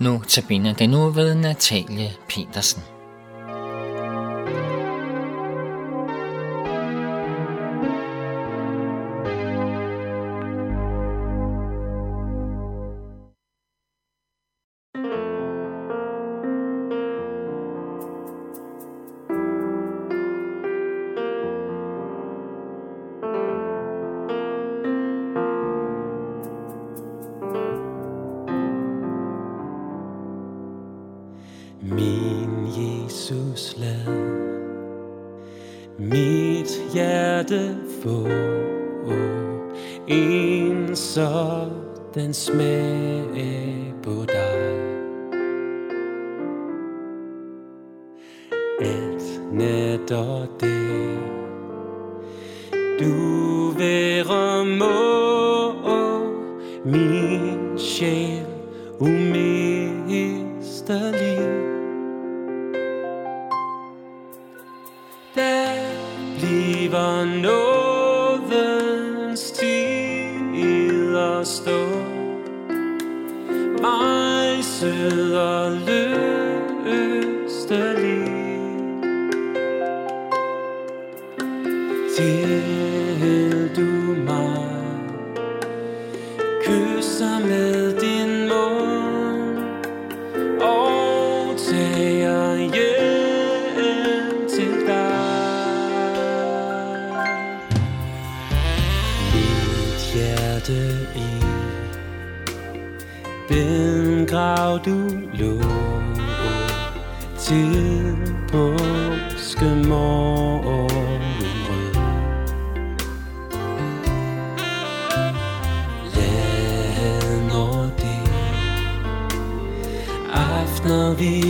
Nu tabiner den nu ved Natalie Petersen. Den smage på dig. At netop det du være må min sjæl umisterlig. Løstelig. Til du mig kysser med din mund og tager hjem til dig. Mit hjerte i den grav du lå til påskemorgen rød. Lad når det aftener vi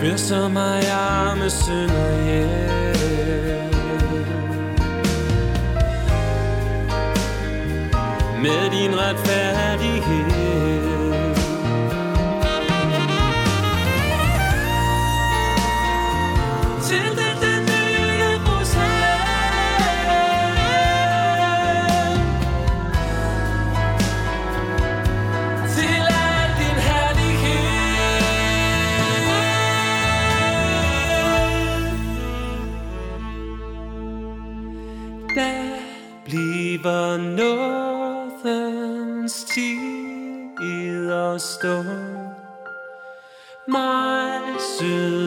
Fyrster mig arme synder hjem. Med din retfærd tid at stå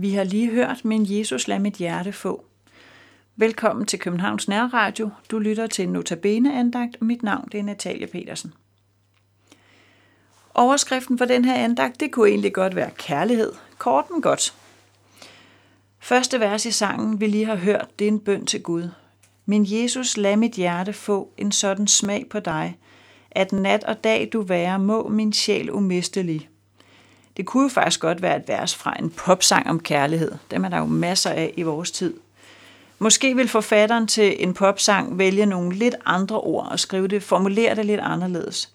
Vi har lige hørt Min Jesus lad mit hjerte få. Velkommen til Københavns Nærradio. Du lytter til en notabene-andagt, og mit navn det er Natalia Petersen. Overskriften for den her andagt, det kunne egentlig godt være kærlighed. Kort men godt. Første vers i sangen, vi lige har hørt, det er en bøn til Gud. Min Jesus, lad mit hjerte få en sådan smag på dig, at nat og dag du være, må min sjæl umistelig. Det kunne jo faktisk godt være et vers fra en popsang om kærlighed. Dem er der jo masser af i vores tid. Måske vil forfatteren til en popsang vælge nogle lidt andre ord og skrive det, formulere det lidt anderledes.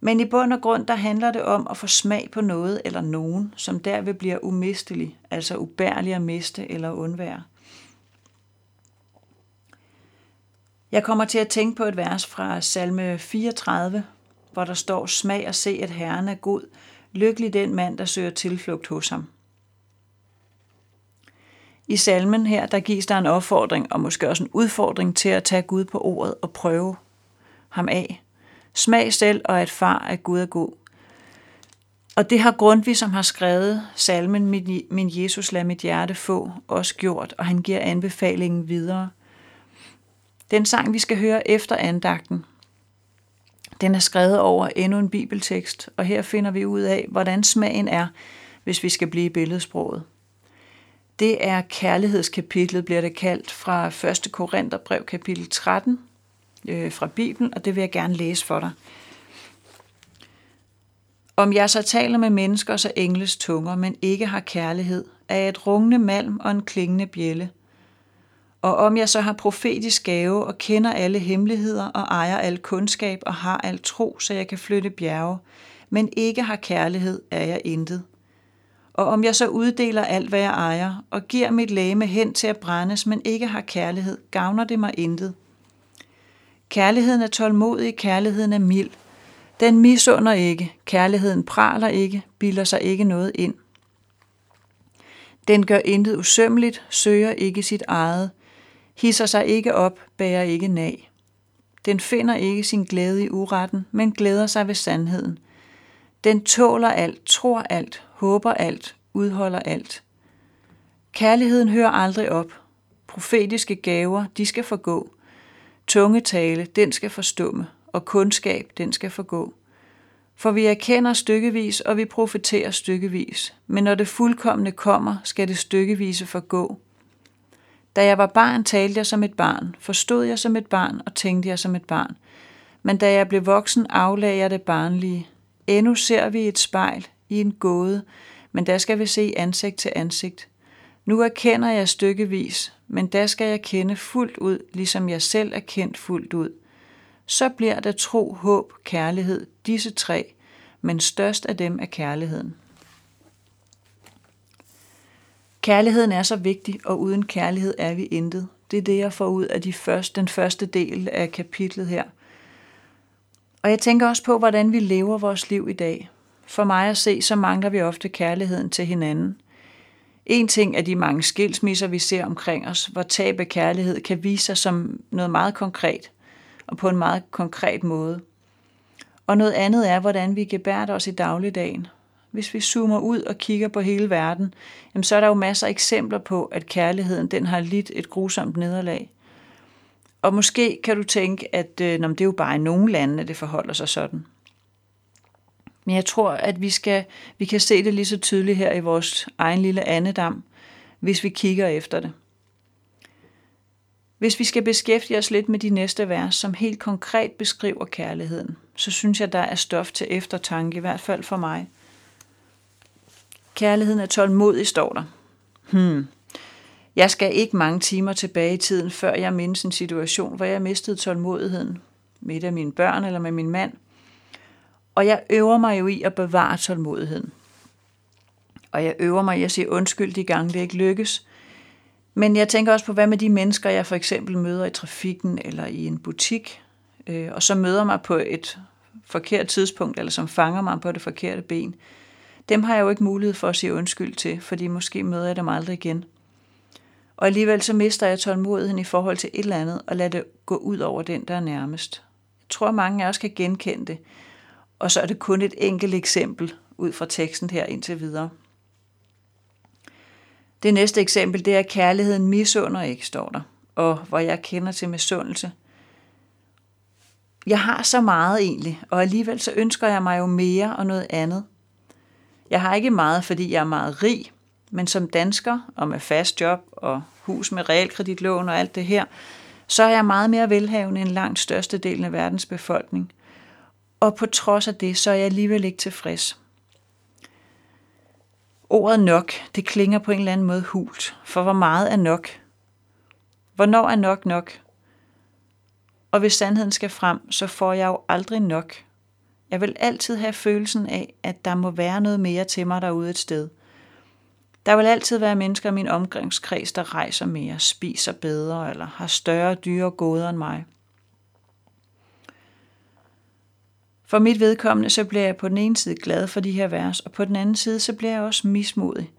Men i bund og grund, der handler det om at få smag på noget eller nogen, som derved bliver umistelig, altså ubærlig at miste eller undvære. Jeg kommer til at tænke på et vers fra salme 34, hvor der står, smag og se, at Herren er god, lykkelig den mand, der søger tilflugt hos ham. I salmen her, der gives der en opfordring, og måske også en udfordring til at tage Gud på ordet og prøve ham af. Smag selv, og at far at Gud er god. Og det har Grundtvig, som har skrevet salmen Min Jesus lad mit hjerte få, også gjort, og han giver anbefalingen videre. Den sang, vi skal høre efter andagten, den er skrevet over endnu en bibeltekst, og her finder vi ud af, hvordan smagen er, hvis vi skal blive billedsproget. Det er kærlighedskapitlet, bliver det kaldt, fra 1. Korintherbrev kapitel 13 øh, fra Bibelen, og det vil jeg gerne læse for dig. Om jeg så taler med mennesker så engles tunger, men ikke har kærlighed, er jeg et rungende malm og en klingende bjælle. Og om jeg så har profetisk gave og kender alle hemmeligheder og ejer al kundskab og har al tro, så jeg kan flytte bjerge, men ikke har kærlighed, er jeg intet. Og om jeg så uddeler alt, hvad jeg ejer, og giver mit læme hen til at brændes, men ikke har kærlighed, gavner det mig intet. Kærligheden er tålmodig, kærligheden er mild. Den misunder ikke, kærligheden praler ikke, bilder sig ikke noget ind. Den gør intet usømmeligt, søger ikke sit eget, hisser sig ikke op, bærer ikke nag. Den finder ikke sin glæde i uretten, men glæder sig ved sandheden. Den tåler alt, tror alt, håber alt, udholder alt. Kærligheden hører aldrig op. Profetiske gaver, de skal forgå. Tungetale, den skal forstumme, og kundskab, den skal forgå. For vi erkender stykkevis, og vi profeterer stykkevis. Men når det fuldkommende kommer, skal det stykkevise forgå. Da jeg var barn, talte jeg som et barn, forstod jeg som et barn og tænkte jeg som et barn. Men da jeg blev voksen, aflagde jeg det barnlige. Endnu ser vi et spejl i en gåde, men der skal vi se ansigt til ansigt. Nu erkender jeg stykkevis, men der skal jeg kende fuldt ud, ligesom jeg selv er kendt fuldt ud. Så bliver der tro, håb, kærlighed, disse tre, men størst af dem er kærligheden. Kærligheden er så vigtig, og uden kærlighed er vi intet. Det er det, jeg får ud af de første, den første del af kapitlet her. Og jeg tænker også på, hvordan vi lever vores liv i dag. For mig at se, så mangler vi ofte kærligheden til hinanden. En ting er de mange skilsmisser, vi ser omkring os, hvor tab af kærlighed kan vise sig som noget meget konkret, og på en meget konkret måde. Og noget andet er, hvordan vi gebærer os i dagligdagen, hvis vi zoomer ud og kigger på hele verden, jamen så er der jo masser af eksempler på, at kærligheden den har lidt et grusomt nederlag. Og måske kan du tænke, at øh, det er jo bare i nogle lande, at det forholder sig sådan. Men jeg tror, at vi, skal, vi kan se det lige så tydeligt her i vores egen lille andedam, hvis vi kigger efter det. Hvis vi skal beskæftige os lidt med de næste vers, som helt konkret beskriver kærligheden, så synes jeg, der er stof til eftertanke, i hvert fald for mig – Kærligheden er tålmodig, står der. Hmm. Jeg skal ikke mange timer tilbage i tiden, før jeg mindes en situation, hvor jeg mistede tålmodigheden med af mine børn eller med min mand. Og jeg øver mig jo i at bevare tålmodigheden. Og jeg øver mig i at sige undskyld de gange, det ikke lykkes. Men jeg tænker også på, hvad med de mennesker, jeg for eksempel møder i trafikken eller i en butik, øh, og så møder mig på et forkert tidspunkt, eller som fanger mig på det forkerte ben dem har jeg jo ikke mulighed for at sige undskyld til, fordi måske møder jeg dem aldrig igen. Og alligevel så mister jeg tålmodigheden i forhold til et eller andet, og lader det gå ud over den, der er nærmest. Jeg tror, mange af os kan genkende det. Og så er det kun et enkelt eksempel ud fra teksten her indtil videre. Det næste eksempel, det er, at kærligheden misunder ikke, står der, og hvor jeg kender til misundelse. Jeg har så meget egentlig, og alligevel så ønsker jeg mig jo mere og noget andet. Jeg har ikke meget, fordi jeg er meget rig, men som dansker og med fast job og hus med realkreditlån og alt det her, så er jeg meget mere velhavende end langt størstedelen af verdens befolkning. Og på trods af det, så er jeg alligevel ikke tilfreds. Ordet nok, det klinger på en eller anden måde hult, for hvor meget er nok? Hvornår er nok nok? Og hvis sandheden skal frem, så får jeg jo aldrig nok. Jeg vil altid have følelsen af, at der må være noget mere til mig derude et sted. Der vil altid være mennesker i min omgangskreds, der rejser mere, spiser bedre eller har større dyre gåder end mig. For mit vedkommende, så bliver jeg på den ene side glad for de her vers, og på den anden side, så bliver jeg også mismodig.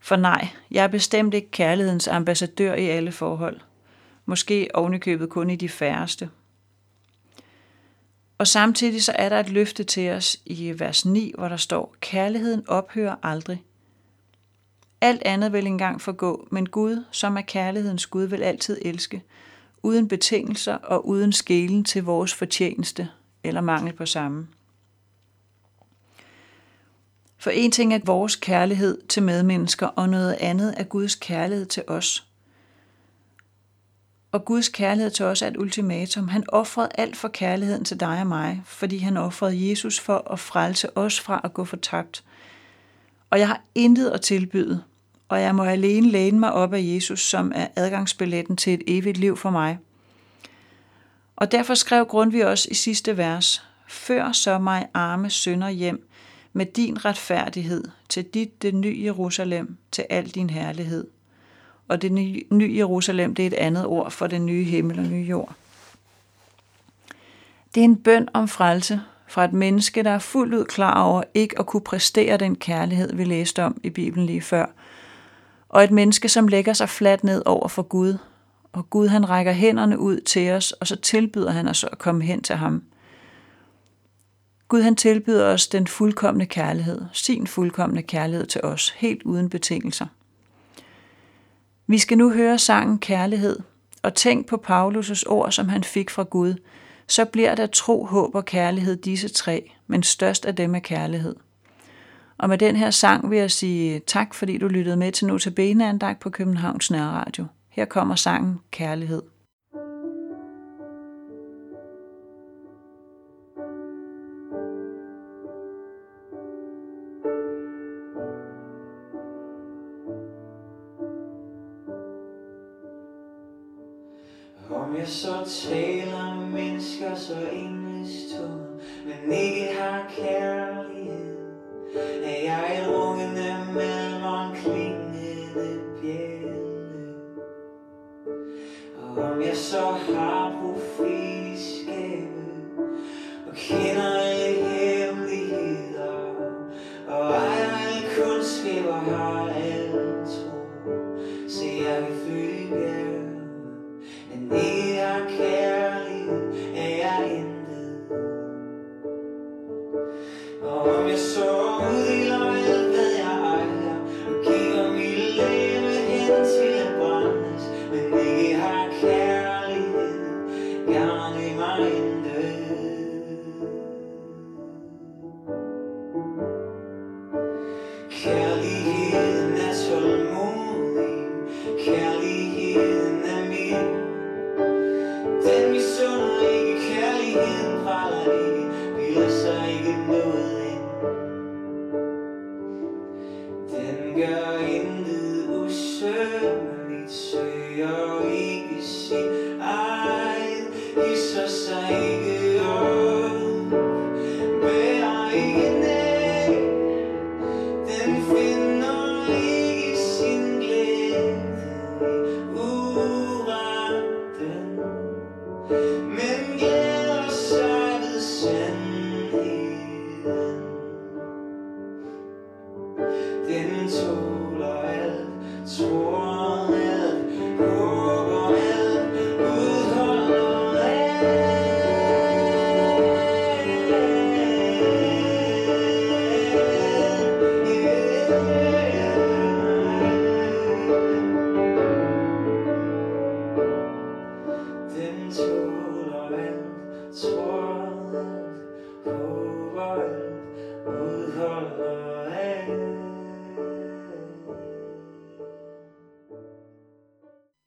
For nej, jeg er bestemt ikke kærlighedens ambassadør i alle forhold. Måske ovenikøbet kun i de færreste. Og samtidig så er der et løfte til os i vers 9, hvor der står, kærligheden ophører aldrig. Alt andet vil engang forgå, men Gud, som er kærlighedens Gud, vil altid elske, uden betingelser og uden skelen til vores fortjeneste eller mangel på samme. For en ting er vores kærlighed til medmennesker, og noget andet er Guds kærlighed til os. Og Guds kærlighed til os er et ultimatum. Han offrede alt for kærligheden til dig og mig, fordi han offrede Jesus for at frelse os fra at gå fortabt. Og jeg har intet at tilbyde, og jeg må alene læne mig op af Jesus, som er adgangsbilletten til et evigt liv for mig. Og derfor skrev Grundtvig også i sidste vers, Før så mig arme sønder hjem, med din retfærdighed, til dit det nye Jerusalem, til al din herlighed. Og det nye Jerusalem, det er et andet ord for den nye himmel og nye jord. Det er en bøn om frelse fra et menneske, der er fuldt ud klar over ikke at kunne præstere den kærlighed, vi læste om i Bibelen lige før. Og et menneske, som lægger sig fladt ned over for Gud og Gud han rækker hænderne ud til os, og så tilbyder han os at komme hen til ham. Gud han tilbyder os den fuldkommende kærlighed, sin fuldkommende kærlighed til os, helt uden betingelser. Vi skal nu høre sangen Kærlighed, og tænk på Paulus' ord, som han fik fra Gud. Så bliver der tro, håb og kærlighed disse tre, men størst af dem er kærlighed. Og med den her sang vil jeg sige tak, fordi du lyttede med til Notabene-andagt på Københavns Nærradio. Her kommer sangen Kærlighed. Om jeg så har I'm a sign.